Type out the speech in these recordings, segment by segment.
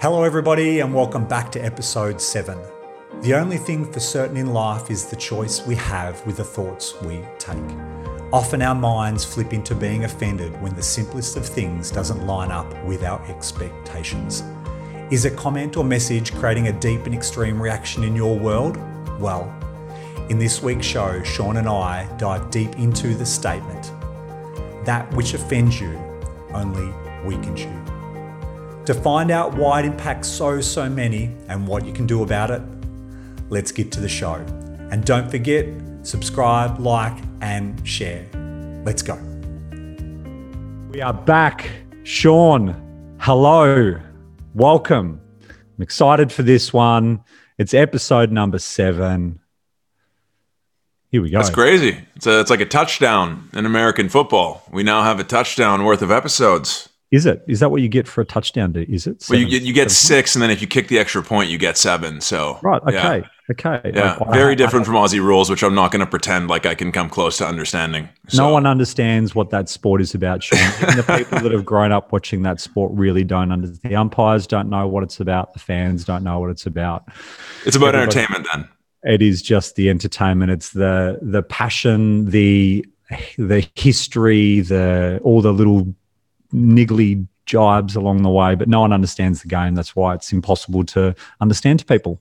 Hello, everybody, and welcome back to episode 7. The only thing for certain in life is the choice we have with the thoughts we take. Often our minds flip into being offended when the simplest of things doesn't line up with our expectations. Is a comment or message creating a deep and extreme reaction in your world? Well, in this week's show, Sean and I dive deep into the statement that which offends you only weakens you. To find out why it impacts so, so many and what you can do about it, let's get to the show. And don't forget, subscribe, like, and share. Let's go. We are back. Sean, hello. Welcome. I'm excited for this one. It's episode number seven. Here we go. That's crazy. It's, a, it's like a touchdown in American football. We now have a touchdown worth of episodes. Is it? Is that what you get for a touchdown? Is it? Seven, well, you, get you get six, and then if you kick the extra point, you get seven. So right, okay, yeah. okay, yeah, like, very I, different I, from Aussie rules, which I'm not going to pretend like I can come close to understanding. So. No one understands what that sport is about, Sean. the people that have grown up watching that sport really don't understand. The umpires don't know what it's about. The fans don't know what it's about. It's about Everybody, entertainment, then. It is just the entertainment. It's the the passion, the the history, the all the little niggly jibes along the way, but no one understands the game. That's why it's impossible to understand to people.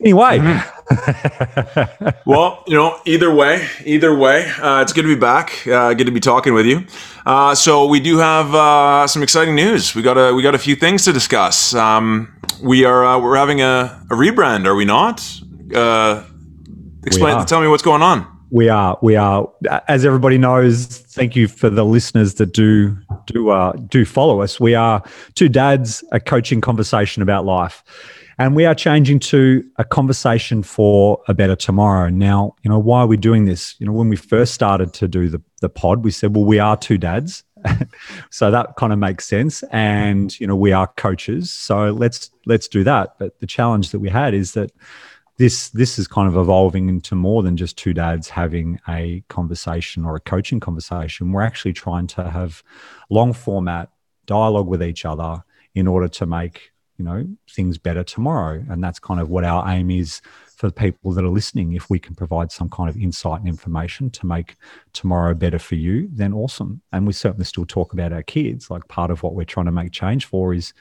Anyway, mm-hmm. well, you know, either way, either way, uh, it's good to be back. Uh, good to be talking with you. Uh, so we do have uh, some exciting news. We got a we got a few things to discuss. Um, we are uh, we're having a, a, rebrand, are we not? Uh, explain. Tell me what's going on we are we are as everybody knows thank you for the listeners that do do uh, do follow us. We are two dads a coaching conversation about life and we are changing to a conversation for a better tomorrow. Now you know why are we doing this? You know when we first started to do the, the pod we said well we are two dads. So that kind of makes sense and you know we are coaches so let's let's do that. But the challenge that we had is that this this is kind of evolving into more than just two dads having a conversation or a coaching conversation. We're actually trying to have long format dialogue with each other in order to make you know things better tomorrow, and that's kind of what our aim is for the people that are listening. If we can provide some kind of insight and information to make tomorrow better for you, then awesome. And we certainly still talk about our kids. Like part of what we're trying to make change for is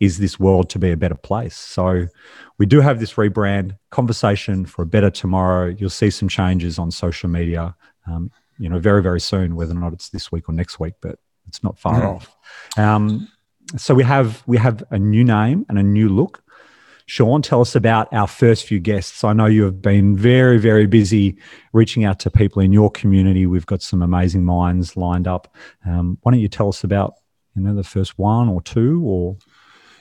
is this world to be a better place. So we do have this rebrand conversation for a better tomorrow. You'll see some changes on social media. Um, you know, very very soon, whether or not it's this week or next week, but it's not far mm. off. Um, so we have we have a new name and a new look. Sean, tell us about our first few guests. I know you have been very, very busy reaching out to people in your community. We've got some amazing minds lined up. Um, why don't you tell us about you know the first one or two or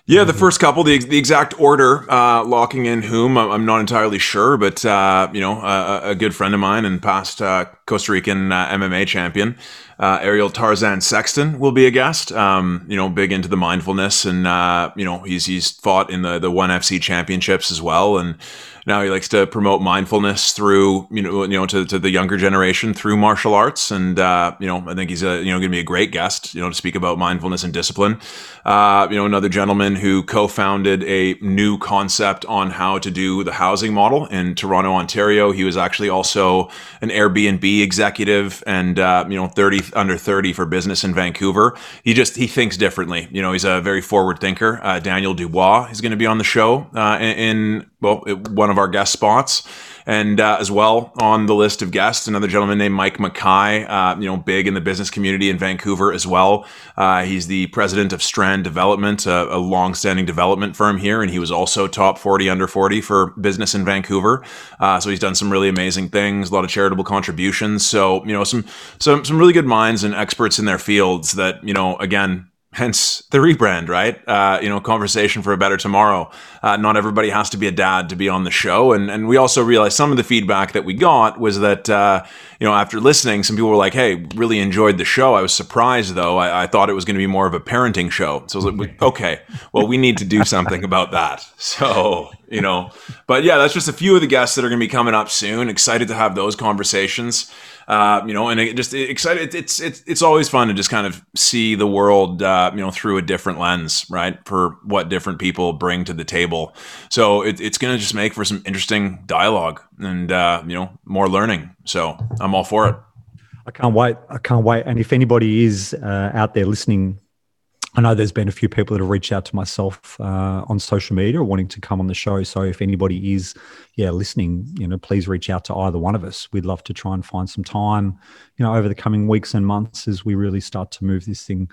yeah, the first couple, the, the exact order, uh, locking in whom, I'm not entirely sure, but, uh, you know, a, a, good friend of mine and past uh, Costa Rican uh, MMA champion, uh, Ariel Tarzan Sexton will be a guest. Um, you know, big into the mindfulness, and uh, you know, he's he's fought in the the One FC championships as well, and now he likes to promote mindfulness through you know you know to, to the younger generation through martial arts and uh, you know I think he's a you know going to be a great guest you know to speak about mindfulness and discipline. Uh, you know another gentleman who co-founded a new concept on how to do the housing model in Toronto, Ontario. He was actually also an Airbnb executive and uh, you know 30 under 30 for business in Vancouver. He just he thinks differently. You know he's a very forward thinker. Uh, Daniel Dubois is going to be on the show uh, in, in well one of our guest spots. And uh, as well on the list of guests, another gentleman named Mike Mackay, uh, you know, big in the business community in Vancouver as well. Uh, he's the president of Strand Development, a, a long-standing development firm here, and he was also top 40 under 40 for business in Vancouver. Uh, so he's done some really amazing things, a lot of charitable contributions. So you know, some some some really good minds and experts in their fields that you know, again, hence the rebrand right? Uh, you know conversation for a better tomorrow. Uh, not everybody has to be a dad to be on the show. And and we also realized some of the feedback that we got was that uh, you know after listening some people were like hey really enjoyed the show. I was surprised though. I, I thought it was going to be more of a parenting show. So i was like okay. Well we need to do something about that. So you know but yeah that's just a few of the guests that are going to be coming up soon. Excited to have those conversations Uh, you know, and it just excited. It's it's it's always fun to just kind of see the world, uh, you know, through a different lens, right? For what different people bring to the table. So it, it's going to just make for some interesting dialogue and uh, you know more learning. So I'm all for it. I can't wait. I can't wait. And if anybody is uh, out there listening I know there's been a few people that have reached out to myself uh, on social media wanting to come on the show. So if anybody is, yeah, listening, you know, please reach out to either one of us. We'd love to try and find some time, you know, over the coming weeks and months as we really start to move this thing,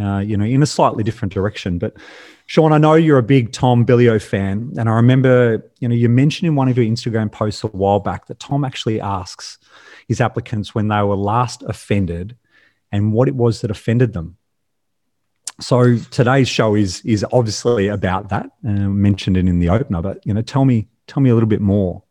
uh, you know, in a slightly different direction. But Sean, I know you're a big Tom Bilyeu fan, and I remember, you know, you mentioned in one of your Instagram posts a while back that Tom actually asks his applicants when they were last offended and what it was that offended them so today's show is is obviously about that. Uh, mentioned it in the opener, but you know, tell me tell me a little bit more.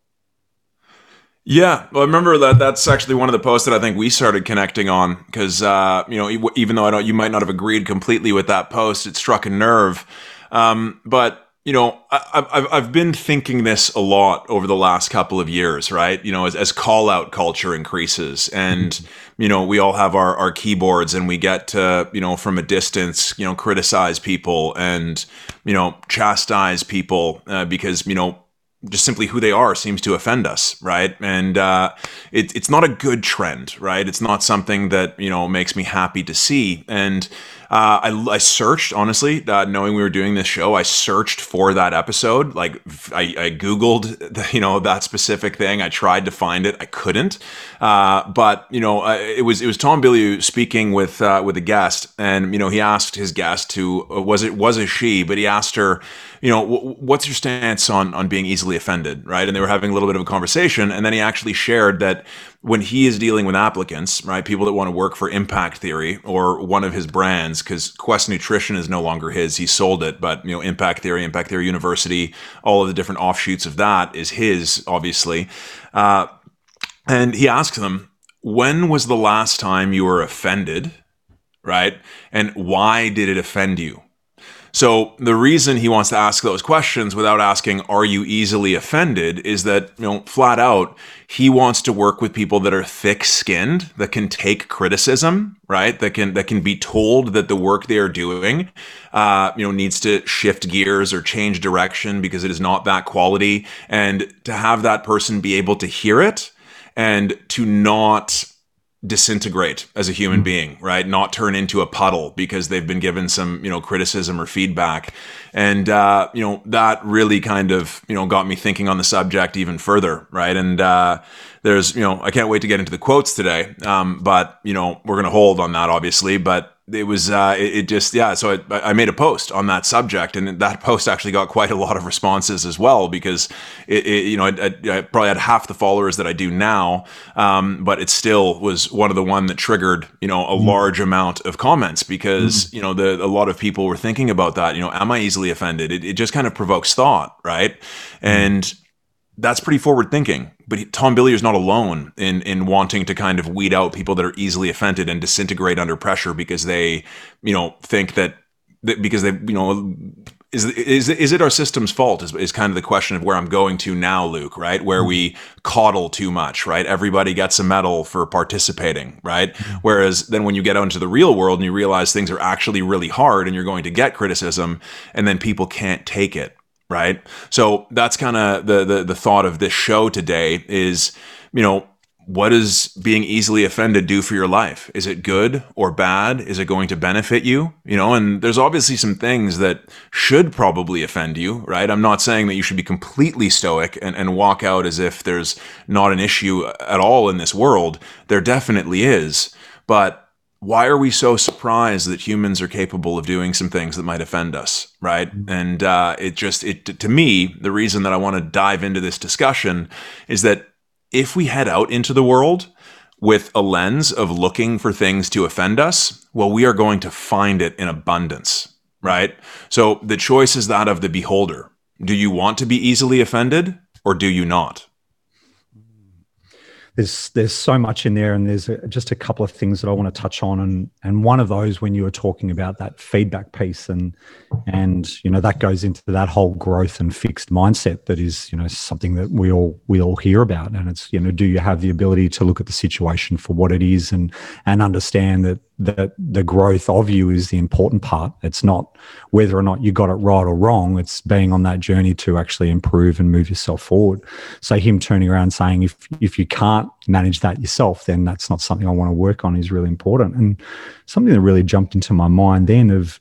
Yeah, well, I remember that. That's actually one of the posts that I think we started connecting on because uh, you know, even though I don't, you might not have agreed completely with that post, it struck a nerve. Um, but you know, I, have I've been thinking this a lot over the last couple of years, right? You know, as, as call out culture increases and, mm-hmm. you know, we all have our, our keyboards and we get to, you know, from a distance, you know, criticize people and, you know, chastise people uh, because, you know, just simply who they are seems to offend us, right? And uh, it, it's not a good trend, right? It's not something that you know makes me happy to see. And uh, I, I, searched honestly, uh, knowing we were doing this show. I searched for that episode. Like I, I googled, the, you know, that specific thing. I tried to find it. I couldn't. Uh, but you know, uh, it was it was Tom Bilyeu speaking with uh, with a guest, and you know, he asked his guest to was it was a she, but he asked her, you know, what's your stance on on being easily offended, right? And they were having a little bit of a conversation, and then he actually shared that when he is dealing with applicants, right, people that want to work for Impact Theory or one of his brands, because Quest Nutrition is no longer his, he sold it, but you know, Impact Theory, Impact Theory University, all of the different offshoots of that is his, obviously. Uh, and he asks them, when was the last time you were offended, right? And why did it offend you? So the reason he wants to ask those questions without asking, are you easily offended, is that, you know, flat out, he wants to work with people that are thick skinned, that can take criticism, right? That can, that can be told that the work they are doing, uh, you know, needs to shift gears or change direction because it is not that quality. And to have that person be able to hear it and to not disintegrate as a human mm-hmm. being right? Not turn into a puddle because they've been given some you know criticism or feedback. And uh, you know that really kind of you know got me thinking on the subject even further right? And uh, there's you know i can't wait to get into the quotes today um, but you know we're going to hold on that obviously but it was uh, it, it, just yeah so I, I, made a post on that subject and that post actually got quite a lot of responses as well because it, it you know I, I, probably had half the followers that I do now um, but it still was one of the one that triggered you know a mm. large amount of comments because mm. you know the a lot of people were thinking about that you know am I easily offended it, it just kind of provokes thought right mm. and that's pretty forward thinking. But Tom Bilyeu is not alone in in wanting to kind of weed out people that are easily offended and disintegrate under pressure because they, you know, think that, that because they, you know, is is is it our system's fault? Is, is kind of the question of where I'm going to now, Luke. Right, where we coddle too much. Right, everybody gets a medal for participating. Right, mm-hmm. whereas then when you get out into the real world and you realize things are actually really hard and you're going to get criticism, and then people can't take it right? So that's kind of the, the the thought of this show today is, you know, what does being easily offended do for your life? Is it good or bad? Is it going to benefit you? You know, and there's obviously some things that should probably offend you, right? I'm not saying that you should be completely stoic and, and walk out as if there's not an issue at all in this world. There definitely is. But why are we so surprised that humans are capable of doing some things that might offend us right? Mm-hmm. and uh, it just it to me the reason that i want to dive into this discussion is that if we head out into the world with a lens of looking for things to offend us well we are going to find it in abundance right? So the choice is that of the beholder. Do you want to be easily offended or do you not there's there's so much in there, and there's a, just a couple of things that I want to touch on, and and one of those when you were talking about that feedback piece, and and you know that goes into that whole growth and fixed mindset that is you know something that we all we all hear about, and it's you know do you have the ability to look at the situation for what it is, and and understand that that the growth of you is the important part. It's not whether or not you got it right or wrong. It's being on that journey to actually improve and move yourself forward. So him turning around saying, if if you can't manage that yourself, then that's not something I want to work on is really important. And something that really jumped into my mind then of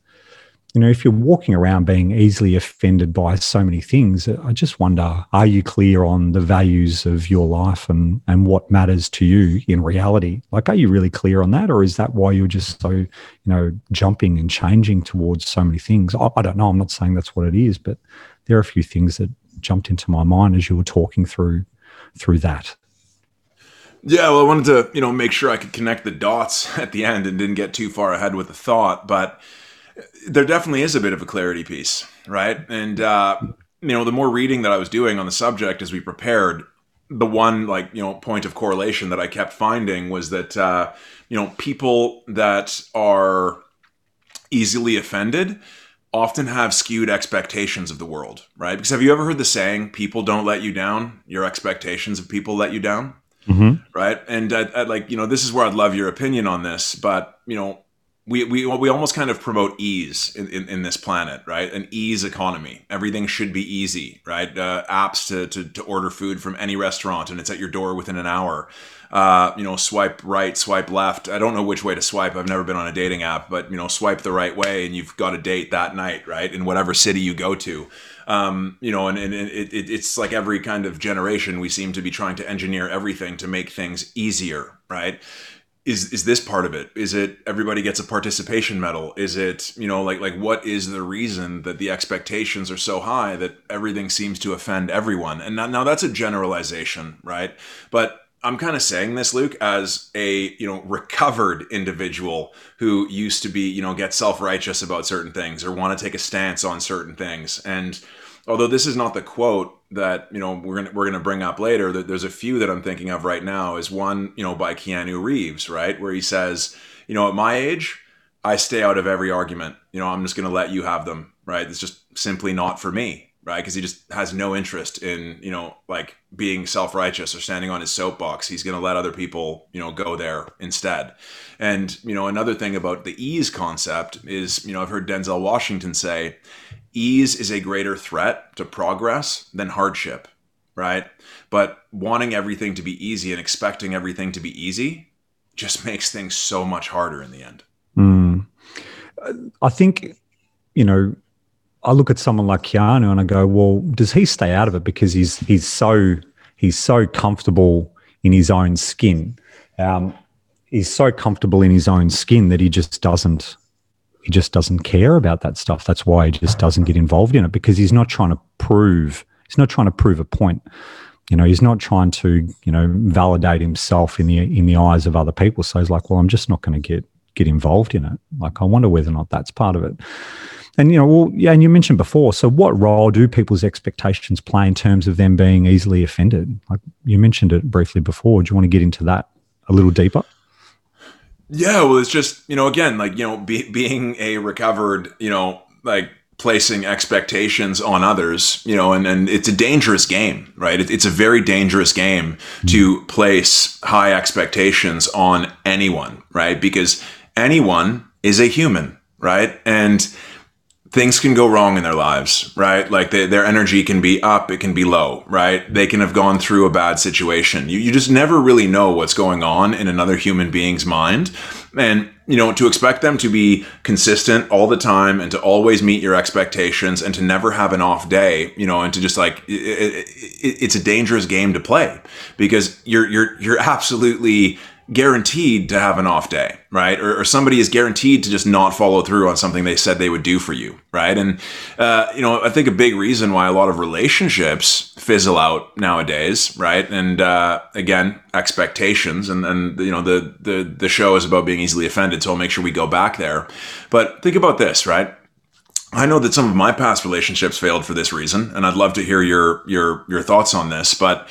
you know, if you're walking around being easily offended by so many things, I just wonder, are you clear on the values of your life and, and what matters to you in reality? Like, are you really clear on that? Or is that why you're just so, you know, jumping and changing towards so many things? I, I don't know. I'm not saying that's what it is, but there are a few things that jumped into my mind as you were talking through through that. Yeah, well, I wanted to, you know, make sure I could connect the dots at the end and didn't get too far ahead with the thought, but there definitely is a bit of a clarity piece, right? And uh, you know, the more reading that I was doing on the subject as we prepared, the one like you know point of correlation that I kept finding was that uh, you know people that are easily offended often have skewed expectations of the world, right? Because have you ever heard the saying, "People don't let you down; your expectations of people let you down." Mm-hmm. Right, and I, I, like you know, this is where I'd love your opinion on this, but you know, we, we, we almost kind of promote ease in, in, in, this planet, right? An ease economy. Everything should be easy, right? Uh, apps to, to, to order food from any restaurant and it's at your door within an hour. Uh, you know, swipe right, swipe left. I don't know which way to swipe. I've never been on a dating app, but you know, swipe the right way and you've got a date that night, right? In whatever city you go to. Um, you know, and, and it, it, it's like every kind of generation, we seem to be trying to engineer everything to make things easier, right? Is is this part of it? Is it everybody gets a participation medal? Is it you know like like what is the reason that the expectations are so high that everything seems to offend everyone? And now, now that's a generalization right? But i'm kind of saying this luke as a you know recovered individual who used to be you know get self-righteous about certain things or want to take a stance on certain things. And although this is not the quote that you know we're gonna we're gonna bring up later. That there's a few that I'm thinking of right now. Is one you know by Keanu Reeves, right, where he says, you know, at my age, I stay out of every argument. You know, I'm just gonna let you have them, right? It's just simply not for me, right? Because he just has no interest in you know like being self righteous or standing on his soapbox. He's gonna let other people you know go there instead. And you know another thing about the ease concept is you know I've heard Denzel Washington say ease is a greater threat to progress than hardship, right? But wanting everything to be easy and expecting everything to be easy just makes things so much harder in the end. Mm. I think, you know, I look at someone like Keanu and I go, well, does he stay out of it because he's he's so he's so comfortable in his own skin? Um, he's so comfortable in his own skin that he just doesn't he just doesn't care about that stuff. That's why he just doesn't get involved in it because he's not trying to prove, he's not trying to prove a point. You know, he's not trying to, you know, validate himself in the in the eyes of other people. So he's like, well, I'm just not going to get get involved in it. Like, I wonder whether or not that's part of it. And you know, well, yeah, and you mentioned before. So, what role do people's expectations play in terms of them being easily offended? Like you mentioned it briefly before. Do you want to get into that a little deeper? Yeah, well, it's just you know, again, like you know, be, being a recovered, you know, like placing expectations on others, you know, and, and it's a dangerous game, right? It, it's a very dangerous game mm-hmm. to place high expectations on anyone, right? Because anyone is a human, right? And things can go wrong in their lives, right? Like they, their energy can be up, it can be low, right? They can have gone through a bad situation. You, you just never really know what's going on in another human being's mind. And, you know, to expect them to be consistent all the time and to always meet your expectations and to never have an off day, you know, and to just like, it, it, it's a dangerous game to play because you're, you're, you're absolutely guaranteed to have an off day, right? Or, or, somebody is guaranteed to just not follow through on something they said they would do for you, right? And uh, you know, I think a big reason why a lot of relationships fizzle out nowadays, right? And uh, again, expectations, and and you know, the the the show is about being easily offended, so I'll make sure we go back there. But think about this, right? I know that some of my past relationships failed for this reason, and I'd love to hear your your your thoughts on this, but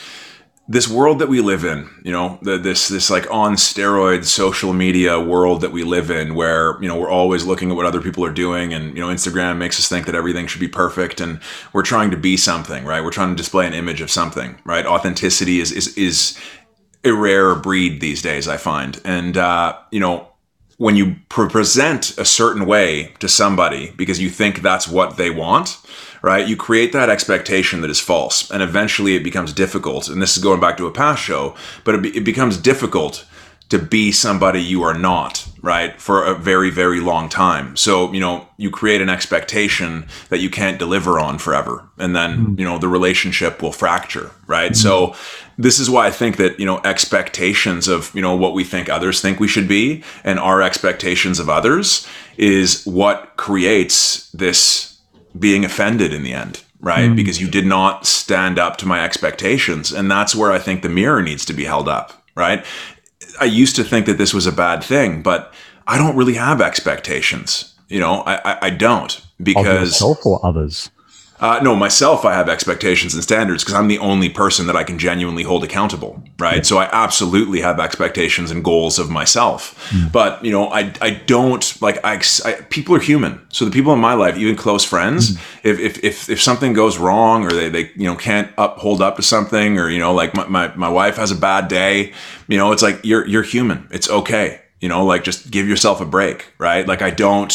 this world that we live in, you know, the, this this like on steroids social media world that we live in, where you know we're always looking at what other people are doing, and you know Instagram makes us think that everything should be perfect, and we're trying to be something, right? We're trying to display an image of something, right? Authenticity is is is a rare breed these days, I find, and uh, you know when you present a certain way to somebody because you think that's what they want right? You create that expectation that is false, and eventually it becomes difficult. And this is going back to a past show, but it, be, it becomes difficult to be somebody you are not, right? For a very, very long time. So, you know, you create an expectation that you can't deliver on forever. And then, mm. you know, the relationship will fracture, right? Mm. So, this is why I think that, you know, expectations of, you know, what we think others think we should be and our expectations of others is what creates this being offended in the end, right? Mm. Because you did not stand up to my expectations. And that's where I think the mirror needs to be held up, right? I used to think that this was a bad thing, but I don't really have expectations. You know, I, I, I don't because. Of yourself or others? Uh, no, myself, I have expectations and standards because I'm the only person that I can genuinely hold accountable, right? So I absolutely have expectations and goals of myself. Mm. But you know, I I don't like I, I, people are human. So the people in my life, even close friends, mm. if, if if if something goes wrong or they they you know can't up hold up to something or you know like my, my my wife has a bad day, you know, it's like you're you're human. It's okay. You know, like just give yourself a break, right? Like I don't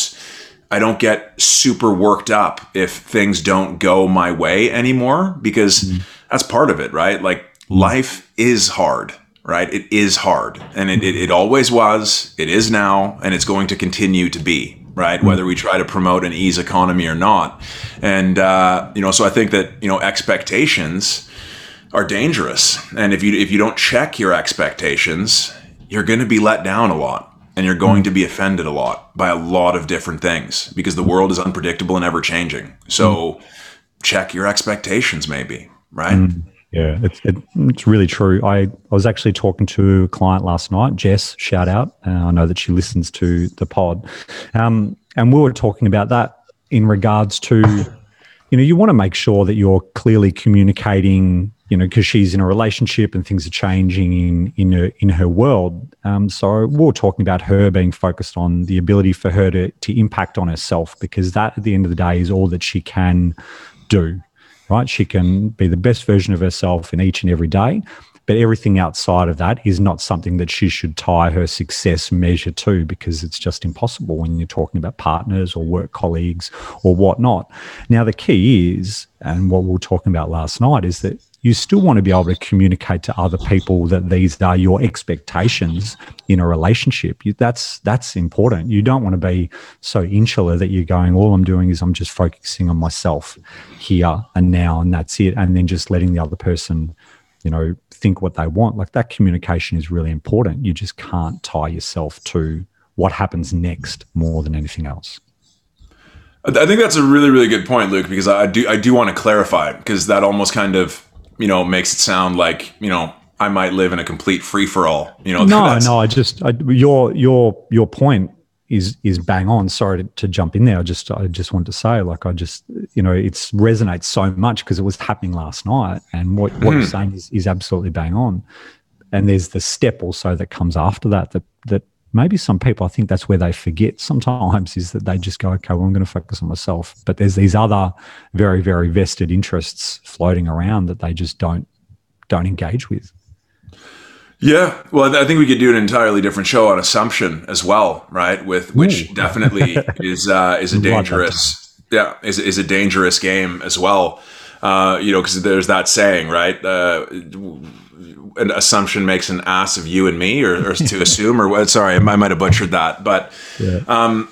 I don't get super worked up if things don't go my way anymore because mm-hmm. that's part of it, right? Like life is hard, right? It is hard. And it, it, it, always was, it is now, and it's going to continue to be, right? Mm-hmm. Whether we try to promote an ease economy or not. And, uh, you know, so I think that, you know, expectations are dangerous. And if you, if you don't check your expectations, you're going to be let down a lot and you're going to be offended a lot by a lot of different things because the world is unpredictable and ever changing. So check your expectations, maybe, right? Mm, yeah, it's, it, it's really true. I, I was actually talking to a client last night, Jess, shout out. Uh, I know that she listens to the pod. Um, and we were talking about that in regards to, you know, you want to make sure that you're clearly communicating you know, because she's in a relationship and things are changing in in her in her world. Um, so we are talking about her being focused on the ability for her to to impact on herself, because that at the end of the day is all that she can do. Right? She can be the best version of herself in each and every day. But everything outside of that is not something that she should tie her success measure to because it's just impossible when you're talking about partners or work colleagues or whatnot. Now, the key is, and what we were talking about last night, is that you still want to be able to communicate to other people that these are your expectations in a relationship. You, that's that's important. You don't want to be so insular that you're going, all I'm doing is I'm just focusing on myself here and now, and that's it, and then just letting the other person, you know, think what they want. Like that communication is really important. You just can't tie yourself to what happens next more than anything else. I think that's a really, really good point, Luke, because I do I do want to clarify because that almost kind of you know, makes it sound like, you know, I might live in a complete free for all. You know, no, no. I just I, your your your point is is bang on. Sorry to, to, jump in there. I just I just want to say, like, I just you know, it resonates so much because it was happening last night, and what what you're hmm. saying is is absolutely bang on. And there's the step also that comes after that that that maybe some people, I think that's where they forget sometimes is that they just go, okay, well, I'm going to focus on myself. But there's these other very, very vested interests floating around that they just don't don't engage with. Yeah, well, I think we could do an entirely different show on assumption as well, right? With which Ooh. definitely is uh, is a dangerous, yeah, is is a dangerous game as well. Uh, you know, because there's that saying, right? Uh, an assumption makes an ass of you and me, or, or to assume, or what? Sorry, I might have butchered that, but yeah. um,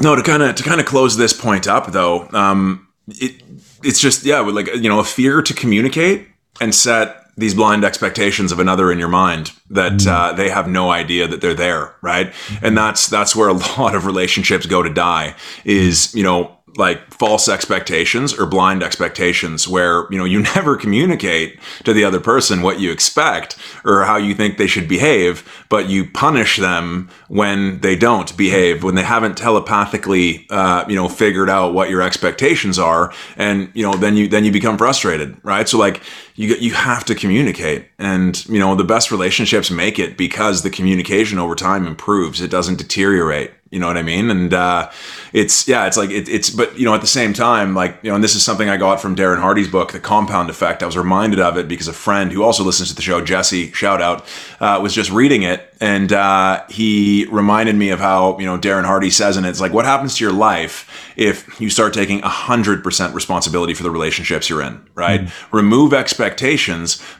no. To kind of to kind of close this point up, though, um, it it's just yeah, with like you know, a fear to communicate and set these blind expectations of another in your mind that mm. uh, they have no idea that they're there, right? Mm-hmm. And that's that's where a lot of relationships go to die. Is you know like false expectations or blind expectations where you know you never communicate to the other person what you expect or how you think they should behave but you punish them when they don't behave when they haven't telepathically uh, you know figured out what your expectations are. And you know then you then you become frustrated right? So like you you have to communicate and you know the best relationships make it because the communication over time improves it doesn't deteriorate you know what I mean? And uh, it's yeah, it's like it, it's but you know at the same time, like you know, and this is something I got from Darren Hardy's book, The Compound Effect. I was reminded of it because a friend who also listens to the show, Jesse, shout out, uh, was just reading it, and uh, he reminded me of how you know Darren Hardy says and it, it's like what happens to your life if you start taking 100% responsibility for the relationships you're in, right? mm Remove expectations,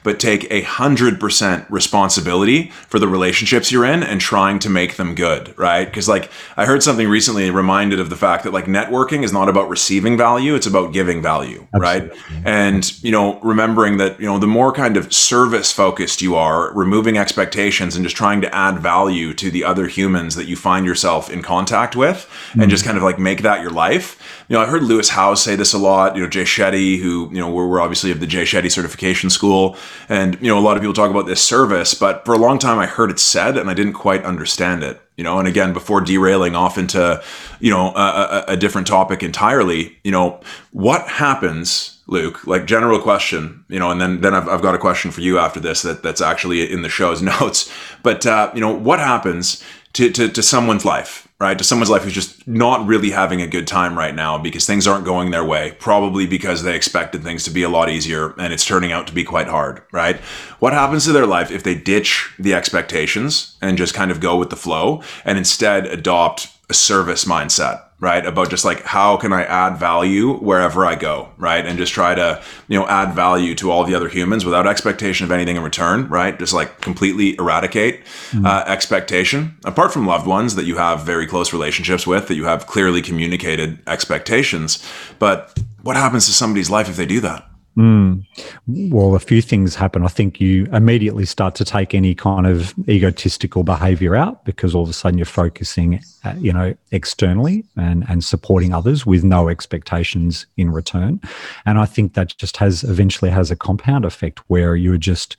but take a 100% responsibility for the relationships you're in and trying to make them good, right? Because, like, I heard something recently reminded of the fact that, like, networking is not about receiving value, it's about giving value, Absolutely. right? And, you know, remembering that, you know, the more kind of service focused you are, removing expectations and just trying to add value to the other humans that you find yourself in contact with mm and just kind of like make that your life. You know, I heard Lewis Howes say this a lot. You know, Jay Shetty, who you know we're, we're obviously of the Jay Shetty certification school, and you know a lot of people talk about this service, but for a long time I heard it said and I didn't quite understand it. You know, and again, before derailing off into you know a, a, a different topic entirely, you know, what happens Luke, like general question, you know, and then then I've, I've got a question for you after this that that's actually in the show's notes. But uh, you know, what happens to, to to someone's life right? To someone's life who's just not really having a good time right now because things aren't going their way, probably because they expected things to be a lot easier and it's turning out to be quite hard, right? What happens to their life if they ditch the expectations and just kind of go with the flow and instead adopt a service mindset? Right? About just like how can I add value wherever I go, right? And just try to, you know, add value to all the other humans without expectation of anything in return, right? Just like completely eradicate mm-hmm. uh, expectation, apart from loved ones that you have very close relationships with, that you have clearly communicated expectations. But what happens to somebody's life if they do that? Mm. Well, a few things happen. I think you immediately start to take any kind of egotistical behavior out because all of a sudden you're focusing, uh, you know, externally and, and supporting others with no expectations in return. And I think that just has eventually has a compound effect where you're just,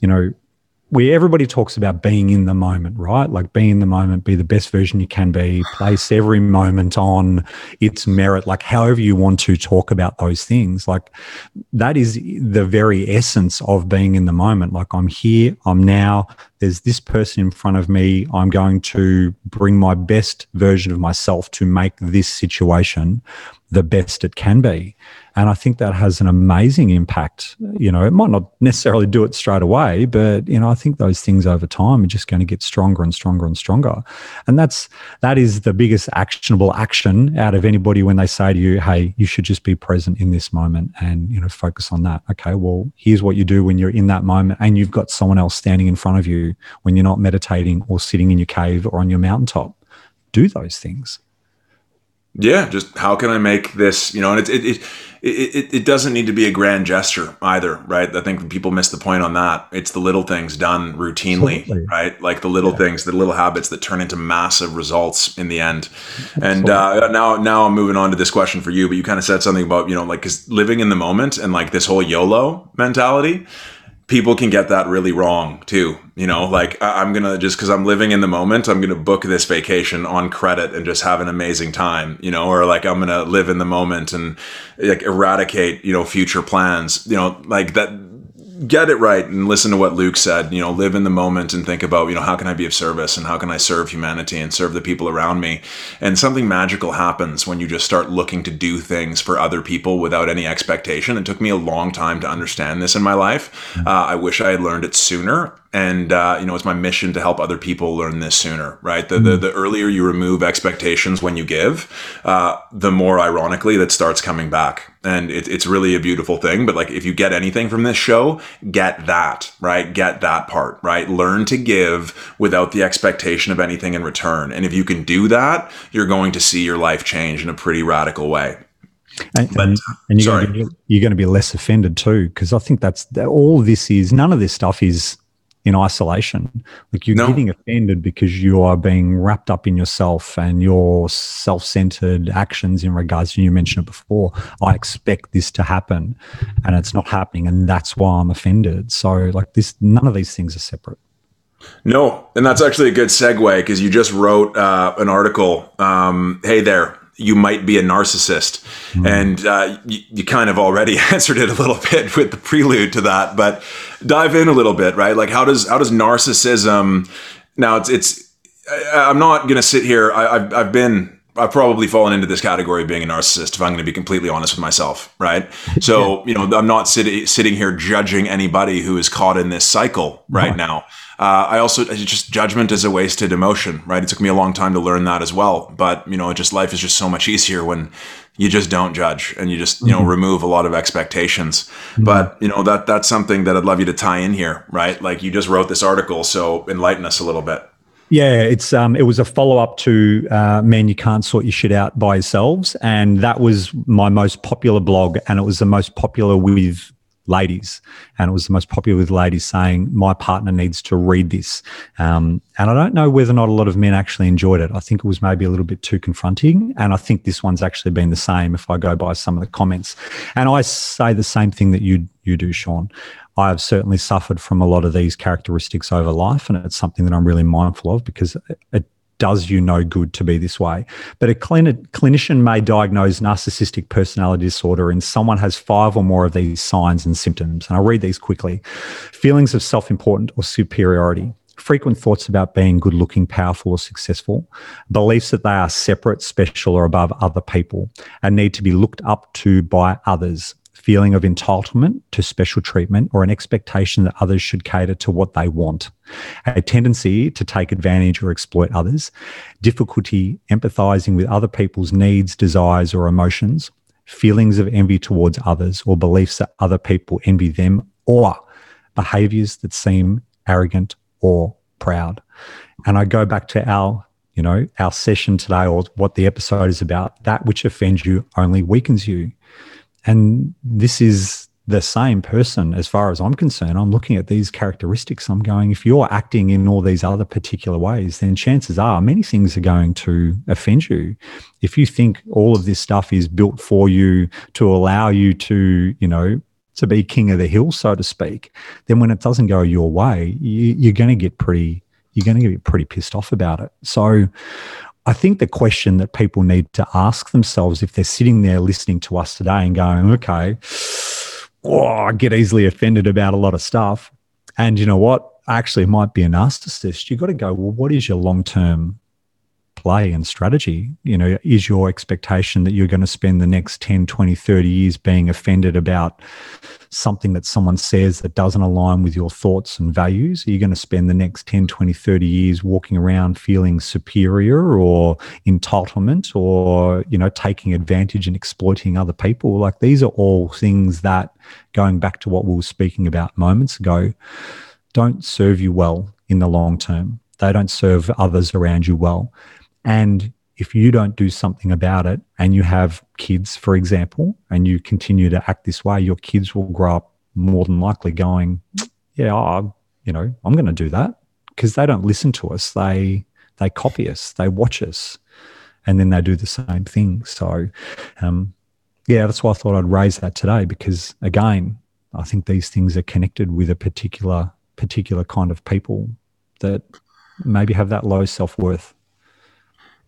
you know, where everybody talks about being in the moment, right? Like being in the moment, be the best version you can be, place every moment on its merit, like however you want to talk about those things. Like that is the very essence of being in the moment. Like I'm here, I'm now, there's this person in front of me. I'm going to bring my best version of myself to make this situation the best it can be. And I think that has an amazing impact. You know, it might not necessarily do it straight away, but you know, I think those things over time are just going to get stronger and stronger and stronger. And that's that is the biggest actionable action out of anybody when they say to you, "Hey, you should just be present in this moment and you know focus on that." Okay, well, here's what you do when you're in that moment and you've got someone else standing in front of you when you're not meditating or sitting in your cave or on your mountaintop. Do those things. Yeah, just how can I make this, you know, and it, it, it it, it, doesn't need to be a grand gesture either, right? I think people miss the point on that. It's the little things done routinely, Absolutely. right? Like the little yeah. things, the little habits that turn into massive results in the end. And uh, now, now I'm moving on to this question for you, but you kind of said something about, you know, like cause living in the moment and like this whole YOLO mentality people can get that really wrong too. You know, like I'm gonna just because I'm living in the moment, I'm gonna book this vacation on credit and just have an amazing time. You know, or like I'm gonna live in the moment and like eradicate you know future plans. You know, like that get it right and listen to what Luke said. You know, live in the moment and think about, you know, how can I be of service and how can I serve humanity and serve the people around me? And something magical happens when you just start looking to do things for other people without any expectation. It took me a long time to understand this in my life. Uh, I wish I had learned it sooner and uh, you know it's my mission to help other people learn this sooner right the, mm-hmm. the, the earlier you remove expectations when you give uh, the more ironically that starts coming back and it, it's really a beautiful thing but like if you get anything from this show get that right? Get that part right? Learn to give without the expectation of anything in return. And if you can do that you're going to see your life change in a pretty radical way. And, but, and, and you're, going be, you're, going to be, less offended too, because I think that's all this is. None of this stuff is in isolation. Like you're no. getting offended because you are being wrapped up in yourself and your self centered actions in regards to, you mentioned it before, I expect this to happen and it's not happening. And that's why I'm offended. So, like, this, none of these things are separate. No, and that's actually a good segue because you just wrote uh, an article. Um, hey there, you might be a narcissist. Mm. And uh, you, you, kind of already answered it a little bit with the prelude to that, but dive in a little bit, right? Like how does how does narcissism now it's it's I'm not going to sit here. I, I've I've been I've probably fallen into this category of being a narcissist if I'm going to be completely honest with myself, right? So, you know, I'm not sitting sitting here judging anybody who is caught in this cycle right, now. Uh, I also just judgment is a wasted emotion, right? It took me a long time to learn that as well, but you know, just life is just so much easier when you just don't judge and you just you know mm-hmm. remove a lot of expectations. Mm-hmm. But you know that that's something that I'd love you to tie in here, right? Like you just wrote this article, so enlighten us a little bit. Yeah, it's um, it was a follow up to uh, "Man, You Can't Sort Your Shit Out by Yourselves," and that was my most popular blog, and it was the most popular with ladies, and it was the most popular with ladies saying, "My partner needs to read this." Um, and I don't know whether or not a lot of men actually enjoyed it. I think it was maybe a little bit too confronting, and I think this one's actually been the same if I go by some of the comments. And I say the same thing that you you do, Sean. I have certainly suffered from a lot of these characteristics over life, and it's something that I'm really mindful of because it does you no good to be this way. But a clinician may diagnose narcissistic personality disorder and someone has five or more of these signs and symptoms. And I'll read these quickly feelings of self importance or superiority. Frequent thoughts about being good looking, powerful, or successful, beliefs that they are separate, special, or above other people, and need to be looked up to by others, feeling of entitlement to special treatment or an expectation that others should cater to what they want, a tendency to take advantage or exploit others, difficulty empathizing with other people's needs, desires, or emotions, feelings of envy towards others, or beliefs that other people envy them, or behaviors that seem arrogant or proud. And I go back to our you know, our session today or what the episode is about, that which offends you only weakens you. And this is the same person as far as I'm concerned. I'm looking at these characteristics. I'm going, if you're acting in all these other particular ways, then chances are many things are going to offend you. If you think all of this stuff is built for you to allow you to, you know, to be king of the hill, so to speak, then when it doesn't go your way, you, are going to get pretty, you're going to get pretty pissed off about it. So I think the question that people need to ask themselves if they're sitting there listening to us today and going, okay, I get easily offended about a lot of stuff. And you know what? Actually, might be a narcissist. You've got to go, well, what is your long term play and strategy? You know, is your expectation that you're going to spend the next 10, 20, 30 years being offended about something that someone says that doesn't align with your thoughts and values? Are you going to spend the next 10, 20, 30 years walking around feeling superior or entitlement or, you know, taking advantage and exploiting other people? Like these are all things that, going back to what we were speaking about moments ago, don't serve you well in the long term. They don't serve others around you well. And if you don't do something about it and you have kids, for example, and you continue to act this way, your kids will grow up more than likely going, yeah, oh, you know, I'm going to do that because they don't listen to us. They, they copy us, they watch us, and then they do the same thing. So, um, yeah, that's why I thought I'd raise that today because again, I think these things are connected with a particular particular kind of people that maybe have that low self worth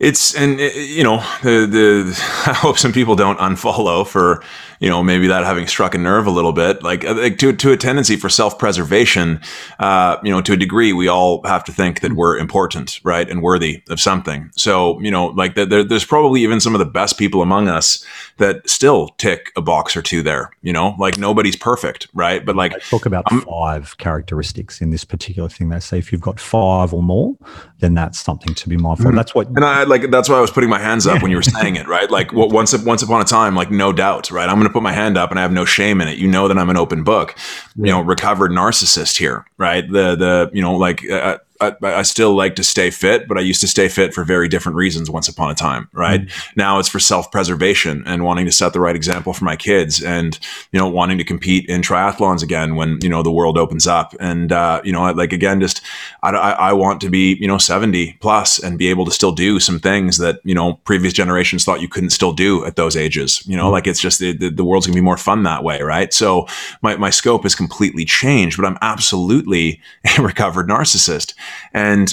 it's and it, you know the the I hope some people don't unfollow for you know maybe that having struck a nerve a little bit like, uh, like to to a tendency for self preservation. Uh, you know, to a degree, we all have to think that we're important, right, and worthy of something. So you know, like the, there, there's probably even some of the best people among us that still tick a box or two there. You know, like nobody's perfect, right? But like I talk about um, five characteristics in this particular thing. They say if you've got five or more, then that's something to be mindful. Mm-hmm. That's what and I like that's why I was putting my hands up when you were saying it, right? Like once once upon a time, like no doubt, right? I'm going to put my hand up, and I have no shame in it. You know that I'm an open book, you know, recovered narcissist here, right? The the you know like. Uh, I, I, still like to stay fit, but I used to stay fit for very different reasons once upon a time, right? Mm-hmm. Now it's for self preservation and wanting to set the right example for my kids and, you know, wanting to compete in triathlons again when, you know, the world opens up. And, uh, you know, like again, just I, I want to be, you know, 70 plus and be able to still do some things that, you know, previous generations thought you couldn't still do at those ages. You know, mm-hmm. like it's just the, the, the world's gonna be more fun that way, right? So my, my scope has completely changed, but I'm absolutely a recovered narcissist. And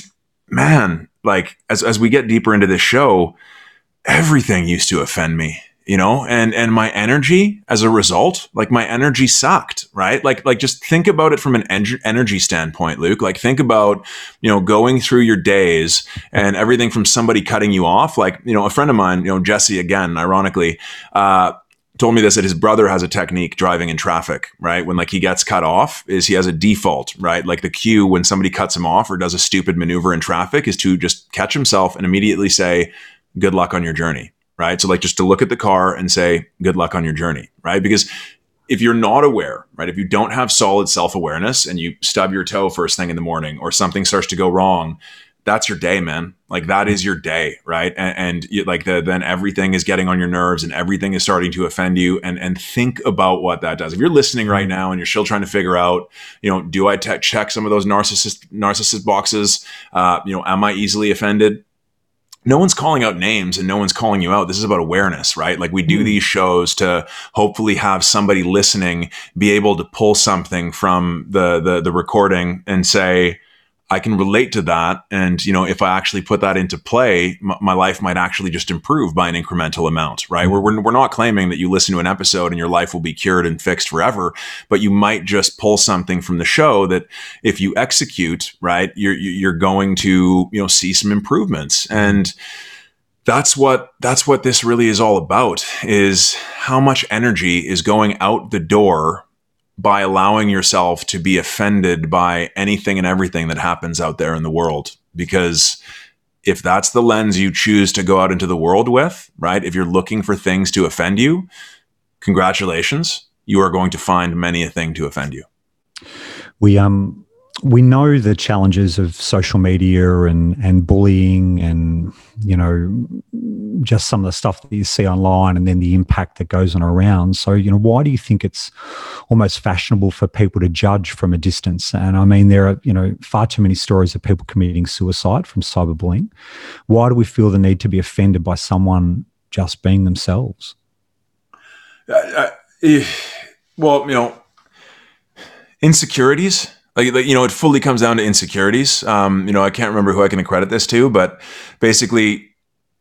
man, like as as we get deeper into this show, everything used to offend me you know? And and my energy as a result like my energy sucked right? Like like just think about it from an en- energy standpoint luke. Like think about you know going through your days and everything from somebody cutting you off. Like you know a friend of mine you know jesse again ironically uh told me this that his brother has a technique driving in traffic, right? When like he gets cut off, is he has a default, right? Like the cue when somebody cuts him off or does a stupid maneuver in traffic is to just catch himself and immediately say, "Good luck on your journey." right? So like just to look at the car and say, good luck on your journey, right? Because if you're not aware, right, if you don't have solid self awareness and you stub your toe first thing in the morning or something starts to go wrong, that's your day, man. Like that is your day, right? And, and you, like the, then everything is getting on your nerves and everything is starting to offend you. And and think about what that does. If you're listening right now and you're still trying to figure out, you know, do I te- check some of those narcissist narcissist boxes? Uh, you know, am I easily offended? no one's calling out names and no one's calling you out. This is about awareness, right? Like we do hmm. these shows to hopefully have somebody listening be able to pull something from the the, the recording and say, I can relate to that. And, you know, if I actually put that into play, m- my life might actually just improve by an incremental amount, right? Mm-hmm. We're, we're not claiming that you listen to an episode and your life will be cured and fixed forever, but you might just pull something from the show that if you execute, right, you're, you're going to, you know, see some improvements. And, that's what that's what this really is all about is how much energy is going out the door by allowing yourself to be offended by anything and everything that happens out there in the world. Because if that's the lens you choose to go out into the world with, right? If you're looking for things to offend you, congratulations, you are going to find many a thing to offend you. We um we know the challenges of social media and and bullying and you know just some of the stuff that you see online and then the impact that goes on around. So you know why do you think it's almost fashionable for people to judge from a distance? And i mean there are you know far too many stories of people committing suicide from cyberbullying. Why do we feel the need to be offended by someone just being themselves? Uh, uh, well you know insecurities like, like, you know, it fully comes down to insecurities. Um, you know, I can't remember who I can accredit this to, but basically,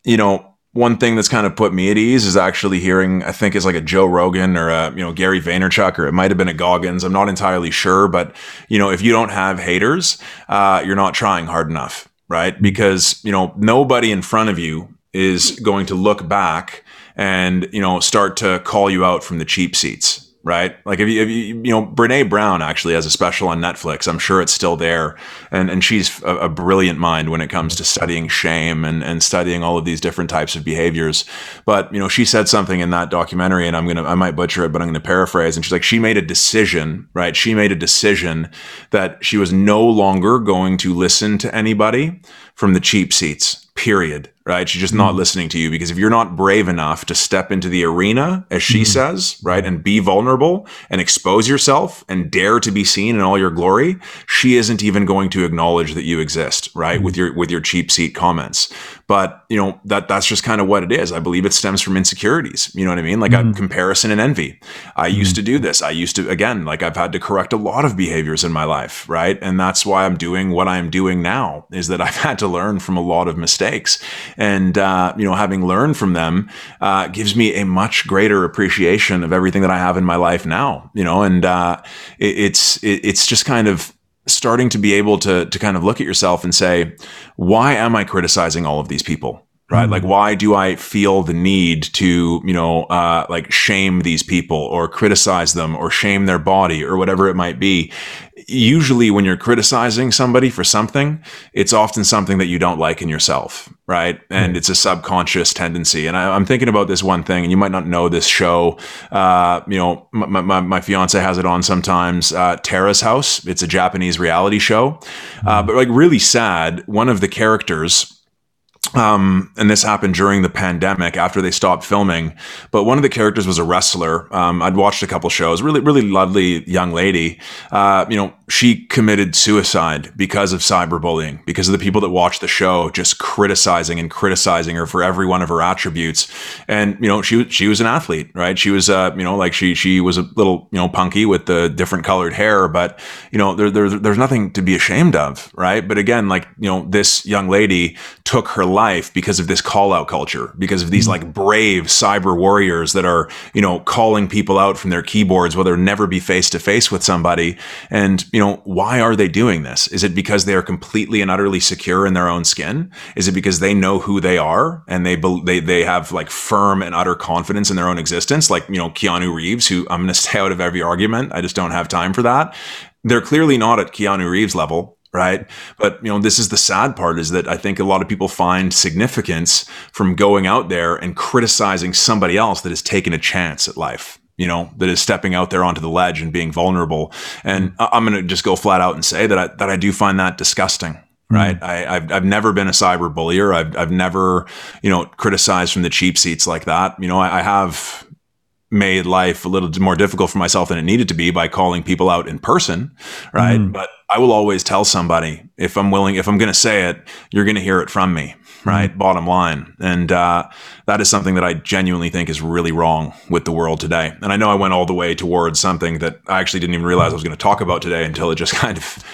you know, one thing that's kind of put me at ease is actually hearing, I think it's like a Joe Rogan or a, you know, Gary Vaynerchuk, or it might have been a Goggins. I'm not entirely sure, but you know, if you don't have haters, uh, you're not trying hard enough, right? Because, you know, nobody in front of you is going to look back and, you know, start to call you out from the cheap seats right? Like if you, if you, you know, Brene Brown actually has a special on Netflix. I'm sure it's still there, and and she's a, a, brilliant mind when it comes to studying shame and and studying all of these different types of behaviors. But you know, she said something in that documentary, and I'm gonna I might butcher it, but I'm gonna paraphrase. And she's like, she made a decision, right? She made a decision that she was no longer going to listen to anybody from the cheap seats period right she's just not mm. listening to you because if you're not brave enough to step into the arena as she mm. says right and be vulnerable and expose yourself and dare to be seen in all your glory she isn't even going to acknowledge that you exist right mm. with your with your cheap seat comments but you know that that's just kind of what it is i believe it stems from insecurities you know what i mean like a mm. comparison and envy i used mm. to do this i used to again like i've had to correct a lot of behaviors in my life right and that's why i'm doing what i'm doing now is that i've had to learn from a lot of mistakes and uh, you know having learned from them uh, gives me a much greater appreciation of everything that i have in my life now you know and uh, it, it's it, it's just kind of starting to be able to to kind of look at yourself and say, why am I criticizing all of these people? Right? Mm-hmm. Like, why do I feel the need to, you know, uh, like shame these people or criticize them or shame their body or whatever it might be? usually when you're criticizing somebody for something, it's often something that you don't like in yourself, right? And mm. it's a subconscious tendency. And I, am thinking about this one thing, and you might not know this show. Uh, you know, my, my, my, fiance has it on sometimes. Uh, Terrace House. It's a Japanese reality show, uh, hmm. but like really sad. One of the characters um, and this happened during the pandemic after they stopped filming. But one of the characters was a wrestler. Um, I'd watched a couple shows. Really, really lovely young lady. Uh, you know, she committed suicide because of cyberbullying, because of the people that watched the show just criticizing and criticizing her for every one of her attributes. And you know, she she was an athlete, right? She was, uh, you know, like she she was a little you know punky with the different colored hair, but you know, there, there there's nothing to be ashamed of, right? But again, like you know, this young lady took her life because of this call out culture, because of these mm. like brave cyber warriors that are, you know, calling people out from their keyboards, whether never be face to face with somebody. And, you know, why are they doing this? Is it because they are completely and utterly secure in their own skin? Is it because they know who they are and they, they, they have like firm and utter confidence in their own existence? Like, you know, Keanu Reeves, who I'm going to stay out of every argument. I just don't have time for that. They're clearly not at Keanu Reeves level right? But you know this is the sad part is that i think a lot of people find significance from going out there and criticizing somebody else that has taken a chance at life you know that is stepping out there onto the ledge and being vulnerable. And i'm going to just go flat out and say that i that i do find that disgusting mm-hmm. right. I, have I've never been a cyber bullier I've, I've never you know criticized from the cheap seats like that. You know I, I have made life a little more difficult for myself than it needed to be by calling people out in person right mm. but I will always tell somebody if I'm willing, if I'm going to say it, you're going to hear it from me, right? Mm-hmm. Bottom line. And uh, that is something that I genuinely think is really wrong with the world today. And I know I went all the way towards something that I actually didn't even realize I was going to talk about today until it just kind of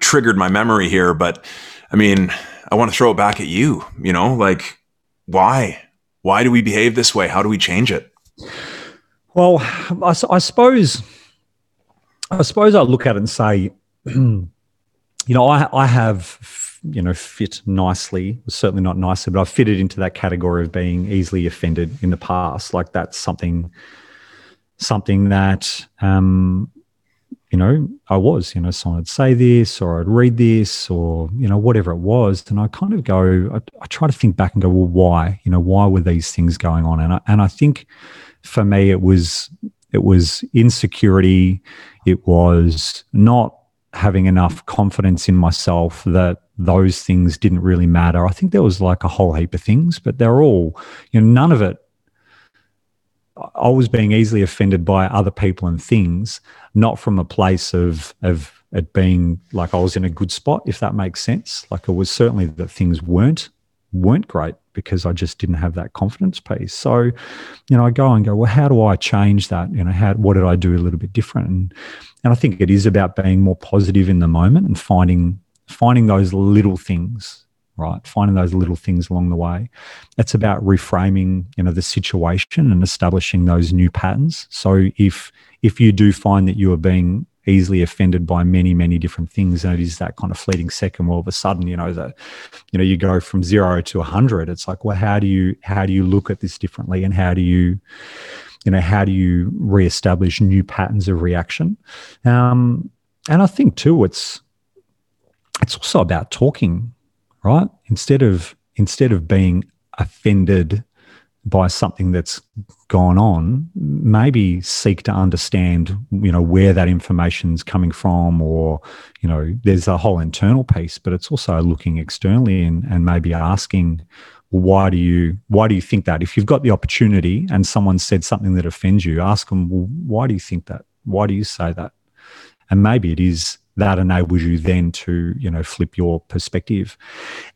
triggered my memory here. But I mean, I want to throw it back at you, you know, like why? Why do we behave this way? How do we change it? Well, I, I suppose, I suppose I look at it and say, you know, I, I have, you know, fit nicely, certainly not nicely, but I've fitted into that category of being easily offended in the past. Like that's something, something that, um, you know, I was, you know, someone would say this or I'd read this or, you know, whatever it was. And I kind of go, I, I try to think back and go, well, why? You know, why were these things going on? And I, and I think for me, it was, it was insecurity. It was not having enough confidence in myself that those things didn't really matter. I think there was like a whole heap of things, but they're all, you know, none of it. I was being easily offended by other people and things, not from a place of of it being like I was in a good spot, if that makes sense. Like it was certainly that things weren't weren't great because I just didn't have that confidence piece. So, you know, I go and go, well, how do I change that? You know, how what did I do a little bit different? And and I think it is about being more positive in the moment and finding finding those little things, right? Finding those little things along the way. It's about reframing, you know, the situation and establishing those new patterns. So if if you do find that you are being easily offended by many, many different things. And it is that kind of fleeting second where all of a sudden, you know, that, you know, you go from zero to a hundred. It's like, well, how do you, how do you look at this differently? And how do you, you know, how do you reestablish new patterns of reaction? Um, and I think too, it's it's also about talking, right? Instead of instead of being offended by something that's gone on, maybe seek to understand, you know, where that information's coming from, or you know, there's a whole internal piece, but it's also looking externally and, and maybe asking, why do you why do you think that? If you've got the opportunity and someone said something that offends you ask them well why do you think that? Why do you say that? And maybe it is that enables you then to you know flip your perspective.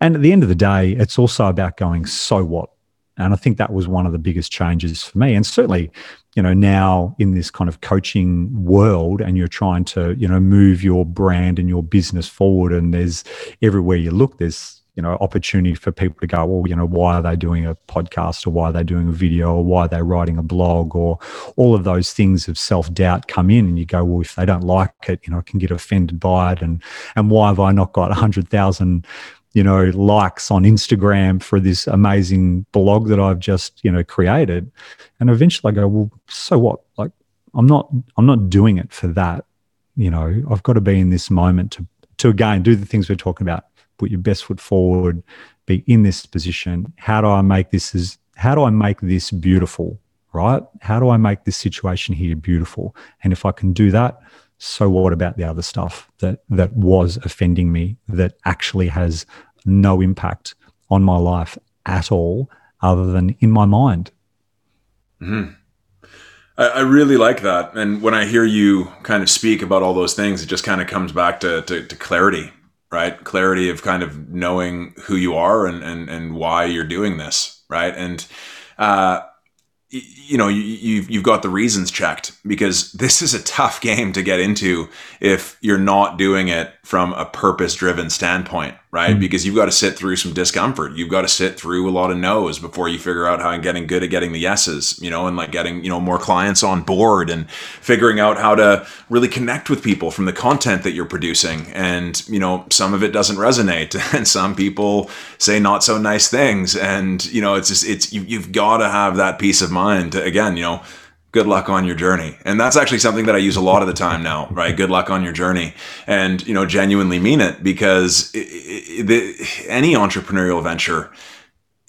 And at the end of the day it's also about going so what and i think that was one of the biggest changes for me. And certainly you know now in this kind of coaching world and you're trying to you know move your brand and your business forward and there's everywhere you look there's you know opportunity for people to go well you know why are they doing a podcast or why are they doing a video or why are they writing a blog? Or all of those things of self-doubt come in and you go well if they don't like it you know I can get offended by it and and why have I not got 100,000 you know likes on Instagram for this amazing blog that I've just you know created and eventually I go well so what like I'm not I'm not doing it for that you know I've got to be in this moment to to again do the things we're talking about put your best foot forward, be in this position. How do I make this as how do I make this beautiful? Right? How do I make this situation here beautiful? And if I can do that, so what about the other stuff that that was offending me that actually has no impact on my life at all, other than in my mind? Mm-hmm. I, I really like that, and when I hear you kind of speak about all those things, it just kind of comes back to, to, to clarity right? Clarity of kind of knowing who you are and and and why you're doing this, right? And uh, you know you, you've you've got the reasons checked because this is a tough game to get into if you're not doing it from a purpose driven standpoint right? Mm-hmm. because you've got to sit through some discomfort. You've got to sit through a lot of no's before you figure out how I'm getting good at getting the yeses you know and like getting you know more clients on board and figuring out how to really connect with people from the content that you're producing. And you know some of it doesn't resonate and some people say not so nice things. And you know it's just it's you, you've got to have that peace of mind again you know good luck on your journey. And that's actually something that I use a lot of the time now, right? Good luck on your journey. And, you know, genuinely mean it because it, it, the, any entrepreneurial venture,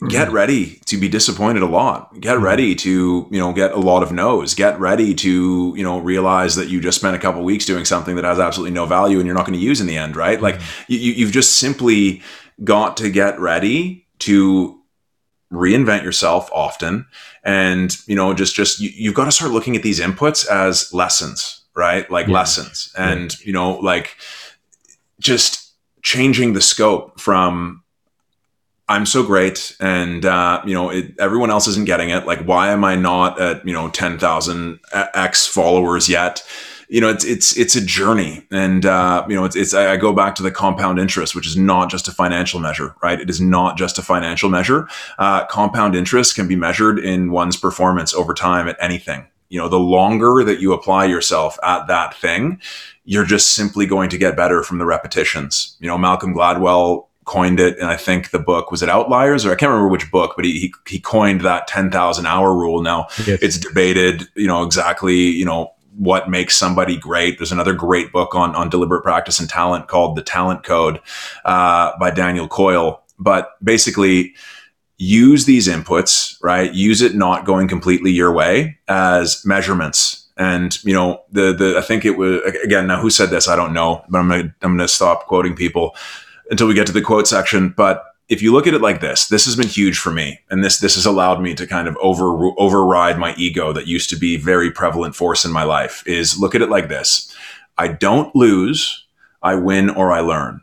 get mm-hmm. ready to be disappointed a lot. Get mm-hmm. ready to, you know, get a lot of no's. Get ready to, you know, realize that you just spent a couple weeks doing something that has absolutely no value and you're not going to use in the end, right? Like mm-hmm. you, you've just simply got to get ready to reinvent yourself often and you know just just you, have got to start looking at these inputs as lessons right like yeah. lessons and yeah. you know like just changing the scope from i'm so great and uh, you know it, everyone else isn't getting it like why am i not at you know 10000 x followers yet you know, it's it's it's a journey, and uh, you know, it's it's. I go back to the compound interest, which is not just a financial measure, right? It is not just a financial measure. Uh, compound interest can be measured in one's performance over time at anything. You know, the longer that you apply yourself at that thing, you're just simply going to get better from the repetitions. You know, Malcolm Gladwell coined it, and I think the book was it Outliers or I can't remember which book, but he he, he coined that ten thousand hour rule. Now yes. it's debated, you know, exactly, you know what makes somebody great. There's another great book on on deliberate practice and talent called The Talent Code uh, by Daniel Coyle. But basically, use these inputs, right? Use it not going completely your way as measurements. And you know, the the I think it was again. Now, who said this? I don't know, but I'm gonna I'm gonna stop quoting people until we get to the quote section. But if you look at it like this, this has been huge for me, and this this has allowed me to kind of over override my ego that used to be very prevalent force in my life. Is look at it like this: I don't lose, I win or I learn.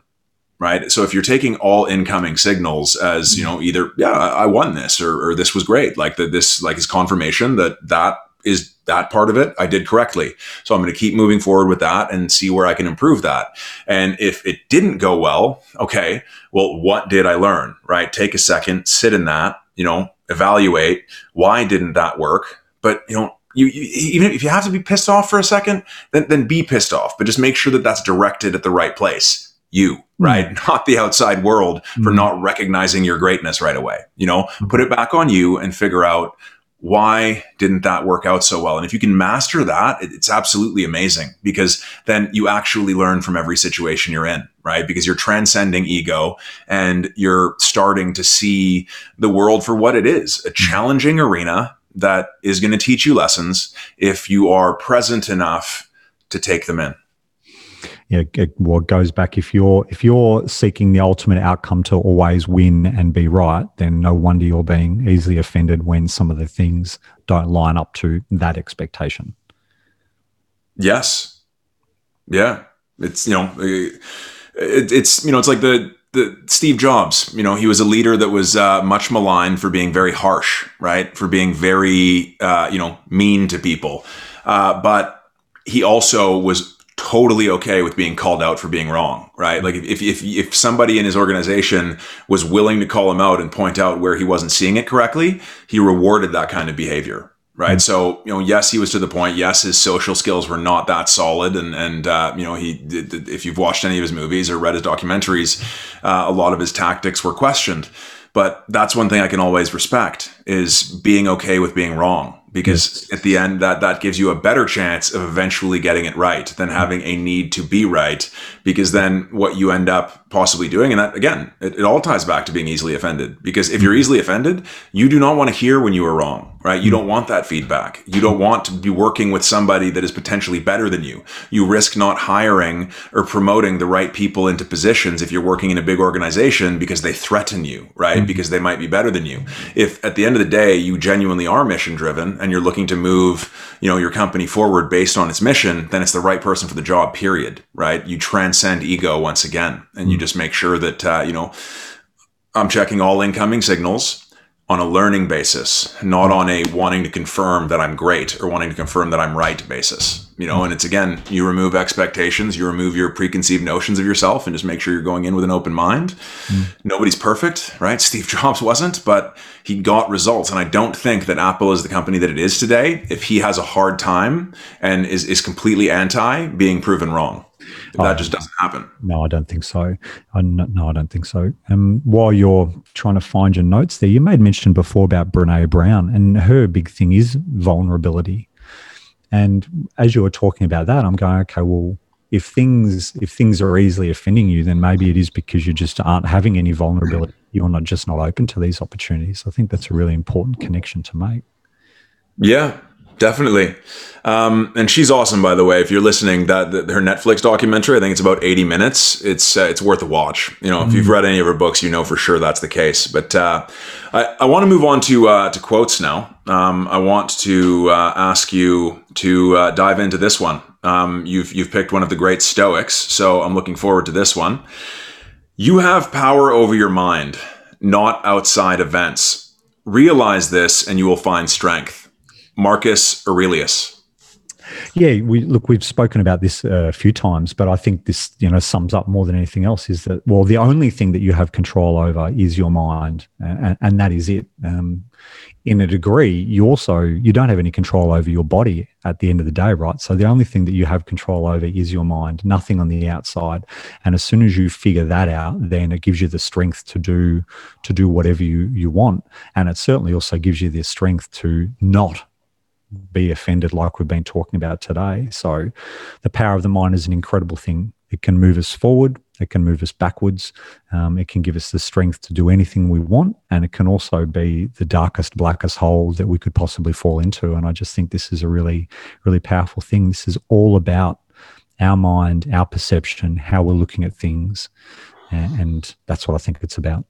Right. So if you're taking all incoming signals as you mm-hmm. know, either yeah, I won this or, or this was great, like that this like is confirmation that that is that part of it I did correctly. So I'm going to keep moving forward with that and see where I can improve that. And if it didn't go well, okay, well, what did I learn? Right? Take a second, sit in that, you know, evaluate why didn't that work? But you know, you, you, even if you have to be pissed off for a second, then then be pissed off, but just make sure that that's directed at the right place. You, hmm. right? Mm. Not the outside world for hmm. not recognizing your greatness right away. You know, mm. put it back on you and figure out why didn't that work out so well? And if you can master that, it's absolutely amazing because then you actually learn from every situation you're in, right? Because you're transcending ego and you're starting to see the world for what it is a challenging arena that is going to teach you lessons if you are present enough to take them in you know, it, goes back if you're if you're seeking the ultimate outcome to always win and be right, then no wonder you're being easily offended when some of the things don't line up to that expectation. Yes, yeah, it's you know, it, it's you know, it's like the the Steve Jobs, you know, he was a leader that was uh, much maligned for being very harsh, right? For being very, uh, you know, mean to people. Uh, but he also was totally okay with being called out for being wrong, right? Like if, if, if somebody in his organization was willing to call him out and point out where he wasn't seeing it correctly, he rewarded that kind of behavior. Right. Mm-hmm. So, you know, yes, he was to the point. Yes, his social skills were not that solid. And, and, uh, you know, he, if you've watched any of his movies or read his documentaries, uh, a lot of his tactics were questioned. But that's one thing I can always respect is being okay with being wrong because at the end that that gives you a better chance of eventually getting it right than having a need to be right because then what you end up possibly doing and that again it, it all ties back to being easily offended because if you're mm-hmm. easily offended you do not want to hear when you are wrong right? You mm-hmm. don't want that feedback. You don't want to be working with somebody that is potentially better than you. You risk not hiring or promoting the right people into positions if you're working in a big organization because they threaten you right? Mm-hmm. because they might be better than you. If at the end of the day you genuinely are mission driven and you're looking to move, you know, your company forward based on its mission, then it's the right person for the job. Period. Right? You transcend ego once again, and you hmm. just make sure that uh, you know I'm checking all incoming signals. On a learning basis, not on a wanting to confirm that I'm great or wanting to confirm that I'm right basis. You know, and it's again, you remove expectations, you remove your preconceived notions of yourself, and just make sure you're going in with an open mind. Mm. Nobody's perfect, right? Steve Jobs wasn't, but he got results. And I don't think that Apple is the company that it is today if he has a hard time and is, is completely anti being proven wrong. That just doesn't happen. No, I don't think so. I, no, I don't think so. Um, while you're trying to find your notes there, you made mention before about Brene Brown, and her big thing is vulnerability. And as you were talking about that, I'm going, okay, well, if things if things are easily offending you, then maybe it is because you just aren't having any vulnerability. You're not just not open to these opportunities. I think that's a really important connection to make. Yeah, Definitely. Um, and she's awesome, by the way. If you're listening, that, that, her Netflix documentary, I think it's about 80 minutes. It's uh, it's worth a watch. You know, mm. if you've mm. read any of her books, you know for sure that's the case. But uh, I, I want to move on to uh, to quotes now. Um, I want to uh, ask you to uh, dive into this one. Um, you've you've picked one of the great Stoics, so I'm looking forward to this one. You have power over your mind, not outside events. Realize this, and you will find strength. Marcus Aurelius. Yeah, we look. We've spoken about this uh, a few times, but I think this, you know, sums up more than anything else. Is that well, the only thing that you have control over is your mind, and, and that is it. Um, in a degree, you also you don't have any control over your body at the end of the day, right? So the only thing that you have control over is your mind, nothing on the outside. And as soon as you figure that out, then it gives you the strength to do to do whatever you you want, and it certainly also gives you the strength to not be offended like we've been talking about today. So the power of the mind is an incredible thing. It can move us forward, it can move us backwards, um, it can give us the strength to do anything we want, and it can also be the darkest, blackest hole that we could possibly fall into. And I just think this is a really, really powerful thing. This is all about our mind, our perception, how we're looking at things. And that's what I think it's about.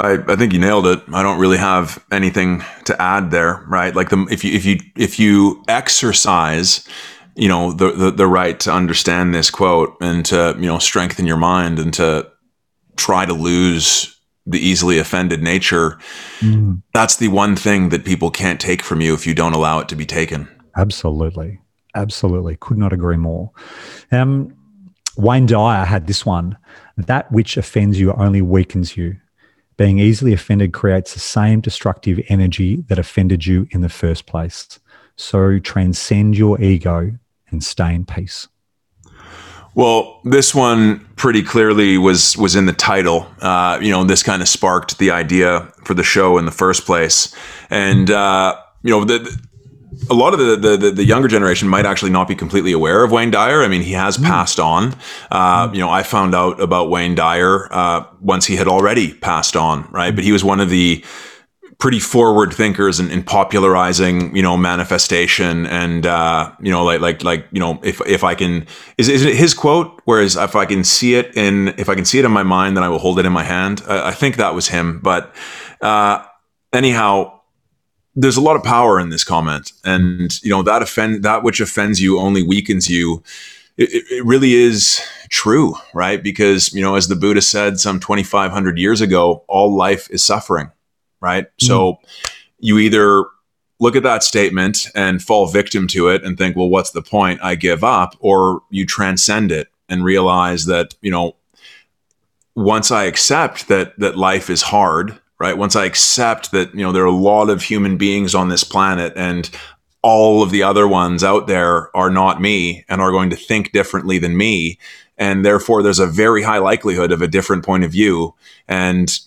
I, I think you nailed it. I don't really have anything to add there, right? Like the if you if you if you exercise, you know, the, the the right to understand this quote and to you know strengthen your mind and to try to lose the easily offended nature, mm. that's the one thing that people can't take from you if you don't allow it to be taken. Absolutely, absolutely, could not agree more. Um, Wayne Dyer had this one: "That which offends you only weakens you." Being easily offended creates the same destructive energy that offended you in the first place. So transcend your ego and stay in peace. Well, this one pretty clearly was was in the title. Uh, you know, this kind of sparked the idea for the show in the first place, and uh, you know, the, a lot of the, the, the younger generation might actually not be completely aware of Wayne Dyer. I mean, he has mm. passed on. Uh, you know, I found out about Wayne Dyer uh, once he had already passed on, right? But he was one of the pretty forward thinkers in, in popularizing, you know, manifestation and uh, you know, like like like you know, if if I can, is is it his quote? Whereas if I can see it in if I can see it in my mind, then I will hold it in my hand. I, I think that was him. But uh, anyhow there's a lot of power in this comment. And you know that offend that which offends you only weakens you. It, it, really is true right? Because you know as the buddha said some 2500 years ago all life is suffering right? Mm. so you either look at that statement and fall victim to it and think well what's the point? I give up or you transcend it and realize that you know once i accept that that life is hard right? Once I accept that, you know, there are a lot of human beings on this planet and all of the other ones out there are not me and are going to think differently than me. And therefore, there's a very high likelihood of a different point of view. And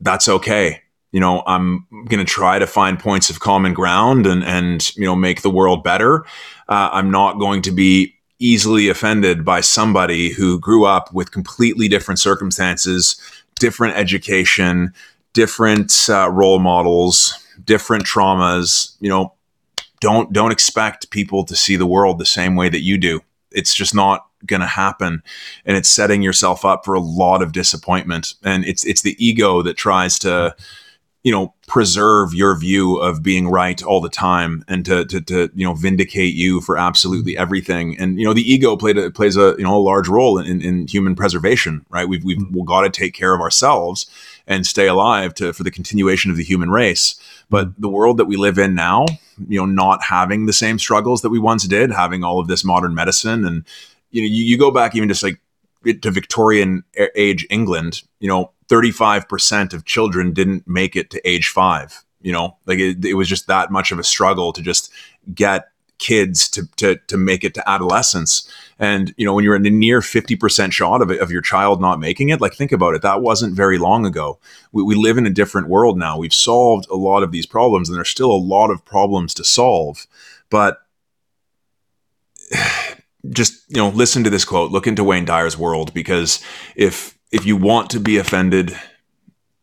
that's okay. You know, I'm going to try to find points of common ground and, and you know, make the world better. Uh, I'm not going to be easily offended by somebody who grew up with completely different circumstances, different education, different uh, role models, different traumas. You know, don't don't expect people to see the world the same way that you do. It's just not going to happen, and it's setting yourself up for a lot of disappointment. And it's it's the ego that tries to, you know, preserve your view of being right all the time and to, to, to you know vindicate you for absolutely everything and you know the ego played a, plays a you know a large role in, in human preservation right we've we've, we've got to take care of ourselves and stay alive to for the continuation of the human race but mm-hmm. the world that we live in now you know not having the same struggles that we once did having all of this modern medicine and you know you, you go back even just like to Victorian age England, you know, 35% of children didn't make it to age five. You know, like it, it was just that much of a struggle to just get kids to, to, to make it to adolescence. And, you know, when you're in a near 50% shot of, of your child not making it, like think about it, that wasn't very long ago. We, we live in a different world now. We've solved a lot of these problems and there's still a lot of problems to solve. But just you know listen to this quote look into wayne dyer's world because if if you want to be offended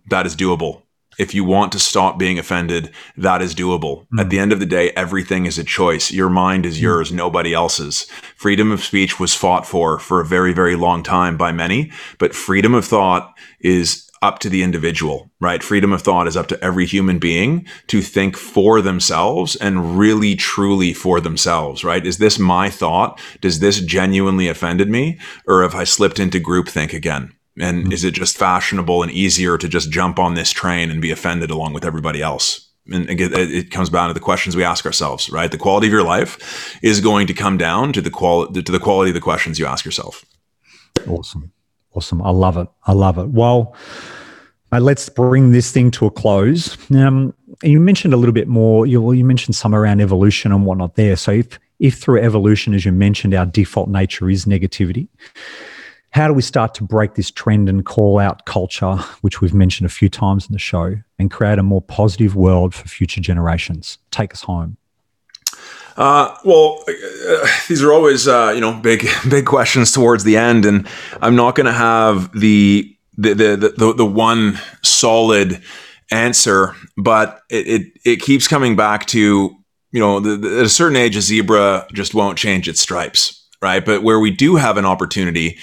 that is doable if you want to stop being offended that is doable mm-hmm. at the end of the day everything is a choice your mind is mm-hmm. yours nobody else's freedom of speech was fought for for a very very long time by many but freedom of thought is up to the individual, right? Freedom of thought is up to every human being to think for themselves and really truly for themselves, right? Is this my thought? Does this genuinely offended me? Or have I slipped into groupthink again? And mm-hmm. is it just fashionable and easier to just jump on this train and be offended along with everybody else? And again, it comes down to the questions we ask ourselves, right? The quality of your life is going to come down to the quality to the quality of the questions you ask yourself. Awesome. Awesome. I love it. I love it. Well, uh, let's bring this thing to a close. Um, you mentioned a little bit more. You, you mentioned some around evolution and whatnot there. So, if if through evolution, as you mentioned, our default nature is negativity, how do we start to break this trend and call out culture, which we've mentioned a few times in the show, and create a more positive world for future generations? Take us home. Uh, well, uh, these are always uh, you know big big questions towards the end, and I'm not going to have the the, the the the one solid answer, but it it, it keeps coming back to you know the, the, at a certain age, a zebra just won't change its stripes, right? But where we do have an opportunity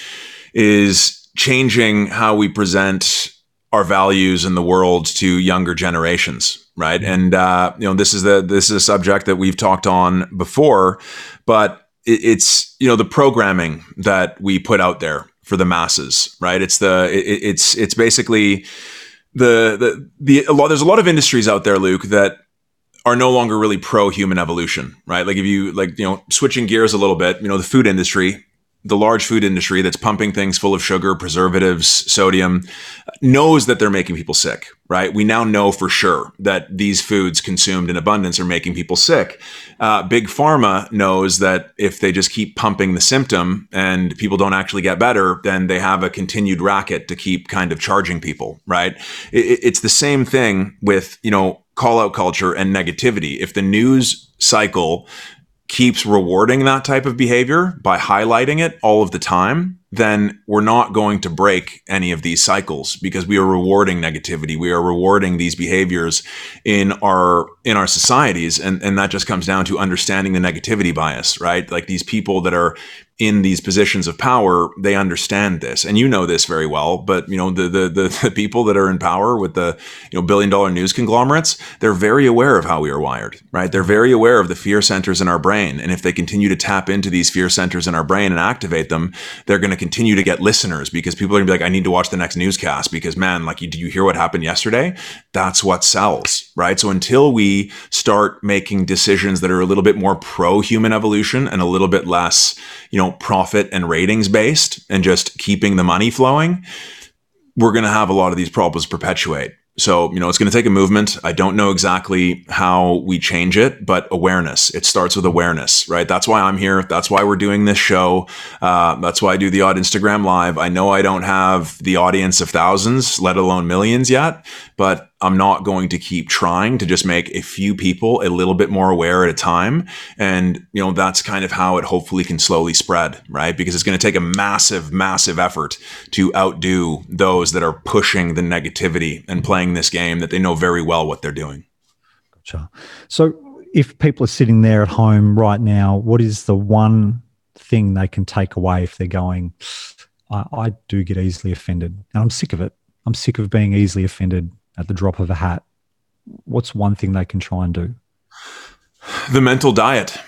is changing how we present our values in the world to younger generations right? And uh, you know this is the this is a subject that we've talked on before but it, it's you know the programming that we put out there for the masses right? It's the it, it's it's basically the the the a lot there's a lot of industries out there luke that are no longer really pro human evolution right? Like if you like you know switching gears a little bit you know the food industry the large food industry that's pumping things full of sugar, preservatives, sodium, knows that they're making people sick, right? We now know for sure that these foods consumed in abundance are making people sick. Uh, Big Pharma knows that if they just keep pumping the symptom and people don't actually get better, then they have a continued racket to keep kind of charging people, right? It, it's the same thing with, you know, call out culture and negativity. If the news cycle keeps rewarding that type of behavior by highlighting it all of the time, then we're not going to break any of these cycles because we are rewarding negativity. We are rewarding these behaviors in our in our societies. And, and that just comes down to understanding the negativity bias, right? Like these people that are in these positions of power, they understand this, and you know this very well. But you know the, the the the, people that are in power with the you know billion dollar news conglomerates, they're very aware of how we are wired, right? They're very aware of the fear centers in our brain, and if they continue to tap into these fear centers in our brain and activate them, they're going to continue to get listeners because people are going to be like, I need to watch the next newscast because man, like, do you hear what happened yesterday? That's what sells, right? So until we start making decisions that are a little bit more pro human evolution and a little bit less, you know profit and ratings based and just keeping the money flowing, we're going to have a lot of these problems perpetuate. So, you know, it's going to take a movement. I don't know exactly how we change it, but awareness. It starts with awareness, right? That's why I'm here. That's why we're doing this show. Uh, that's why I do the odd Instagram live. I know I don't have the audience of thousands, let alone millions yet, but I'm not going to keep trying to just make a few people a little bit more aware at a time. And, you know, that's kind of how it hopefully can slowly spread, right? Because it's going to take a massive, massive effort to outdo those that are pushing the negativity and playing this game that they know very well what they're doing. Gotcha. So, if people are sitting there at home right now, what is the one thing they can take away if they're going, I, I do get easily offended and I'm sick of it. I'm sick of being easily offended at the drop of a hat. what's one thing they can try and do? The mental diet.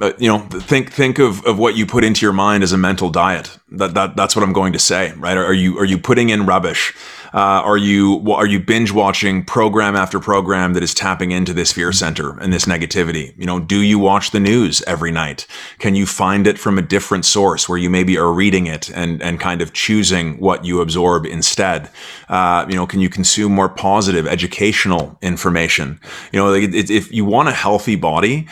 Uh, you know, think think of, of what you put into your mind as a mental diet. That, that that's what I'm going to say, right? Are you are you putting in rubbish? Uh, are you are you binge watching program after program that is tapping into this fear center and this negativity? You know, do you watch the news every night? Can you find it from a different source where you maybe are reading it and and kind of choosing what you absorb instead? Uh, you know, can you consume more positive educational information? You know, if you want a healthy body,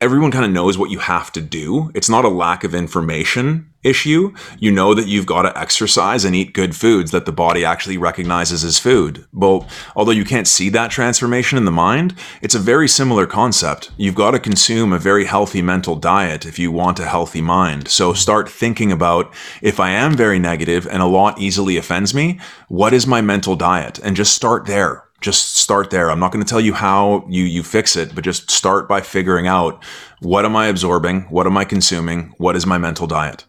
everyone kind of knows what you have to do. It's not a lack of information issue. You know that you've got to exercise and eat good foods that the body actually recognizes as food. Well, although you can't see that transformation in the mind, it's a very similar concept. You've got to consume a very healthy mental diet if you want a healthy mind. So start thinking about if I am very negative and a lot easily offends me, what is my mental diet? And just start there just start there. I'm not going to tell you how you you fix it, but just start by figuring out what am I absorbing, what am I consuming, what is my mental diet.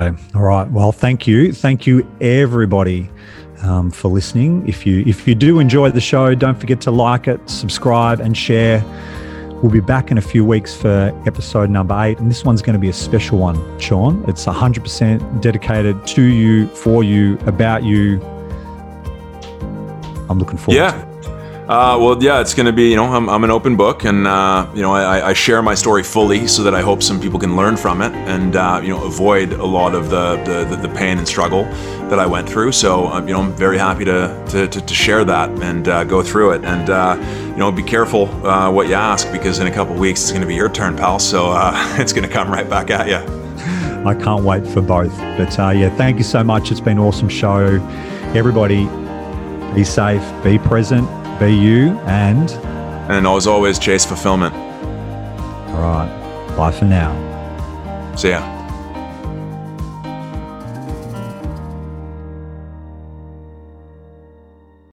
Okay. All right. Well, thank you, thank you everybody um, for listening. If you if you do enjoy the show, don't forget to like it, subscribe, and share. We'll be back in a few weeks for episode number eight, and this one's going to be a special one, Sean. It's 100% dedicated to you, for you, about you, I'm looking forward yeah. to. Uh, well, yeah, it's going to be, you know, I'm, I'm an open book and, uh, you know, I, I, share my story fully so that I hope some people can learn from it and, uh, you know, avoid a lot of the, the, the, pain and struggle that I went through. So, uh, you know, I'm very happy to, to, to, to share that and uh, go through it. And, uh, you know, be careful what you ask because in a couple weeks it's going to be your turn, pal. So it's going to come right back at you. I can't wait for both. But yeah, thank you so much. It's been an awesome show. Everybody, be safe, be present, be you, and. And as always, chase fulfillment. All right. Bye for now. See ya.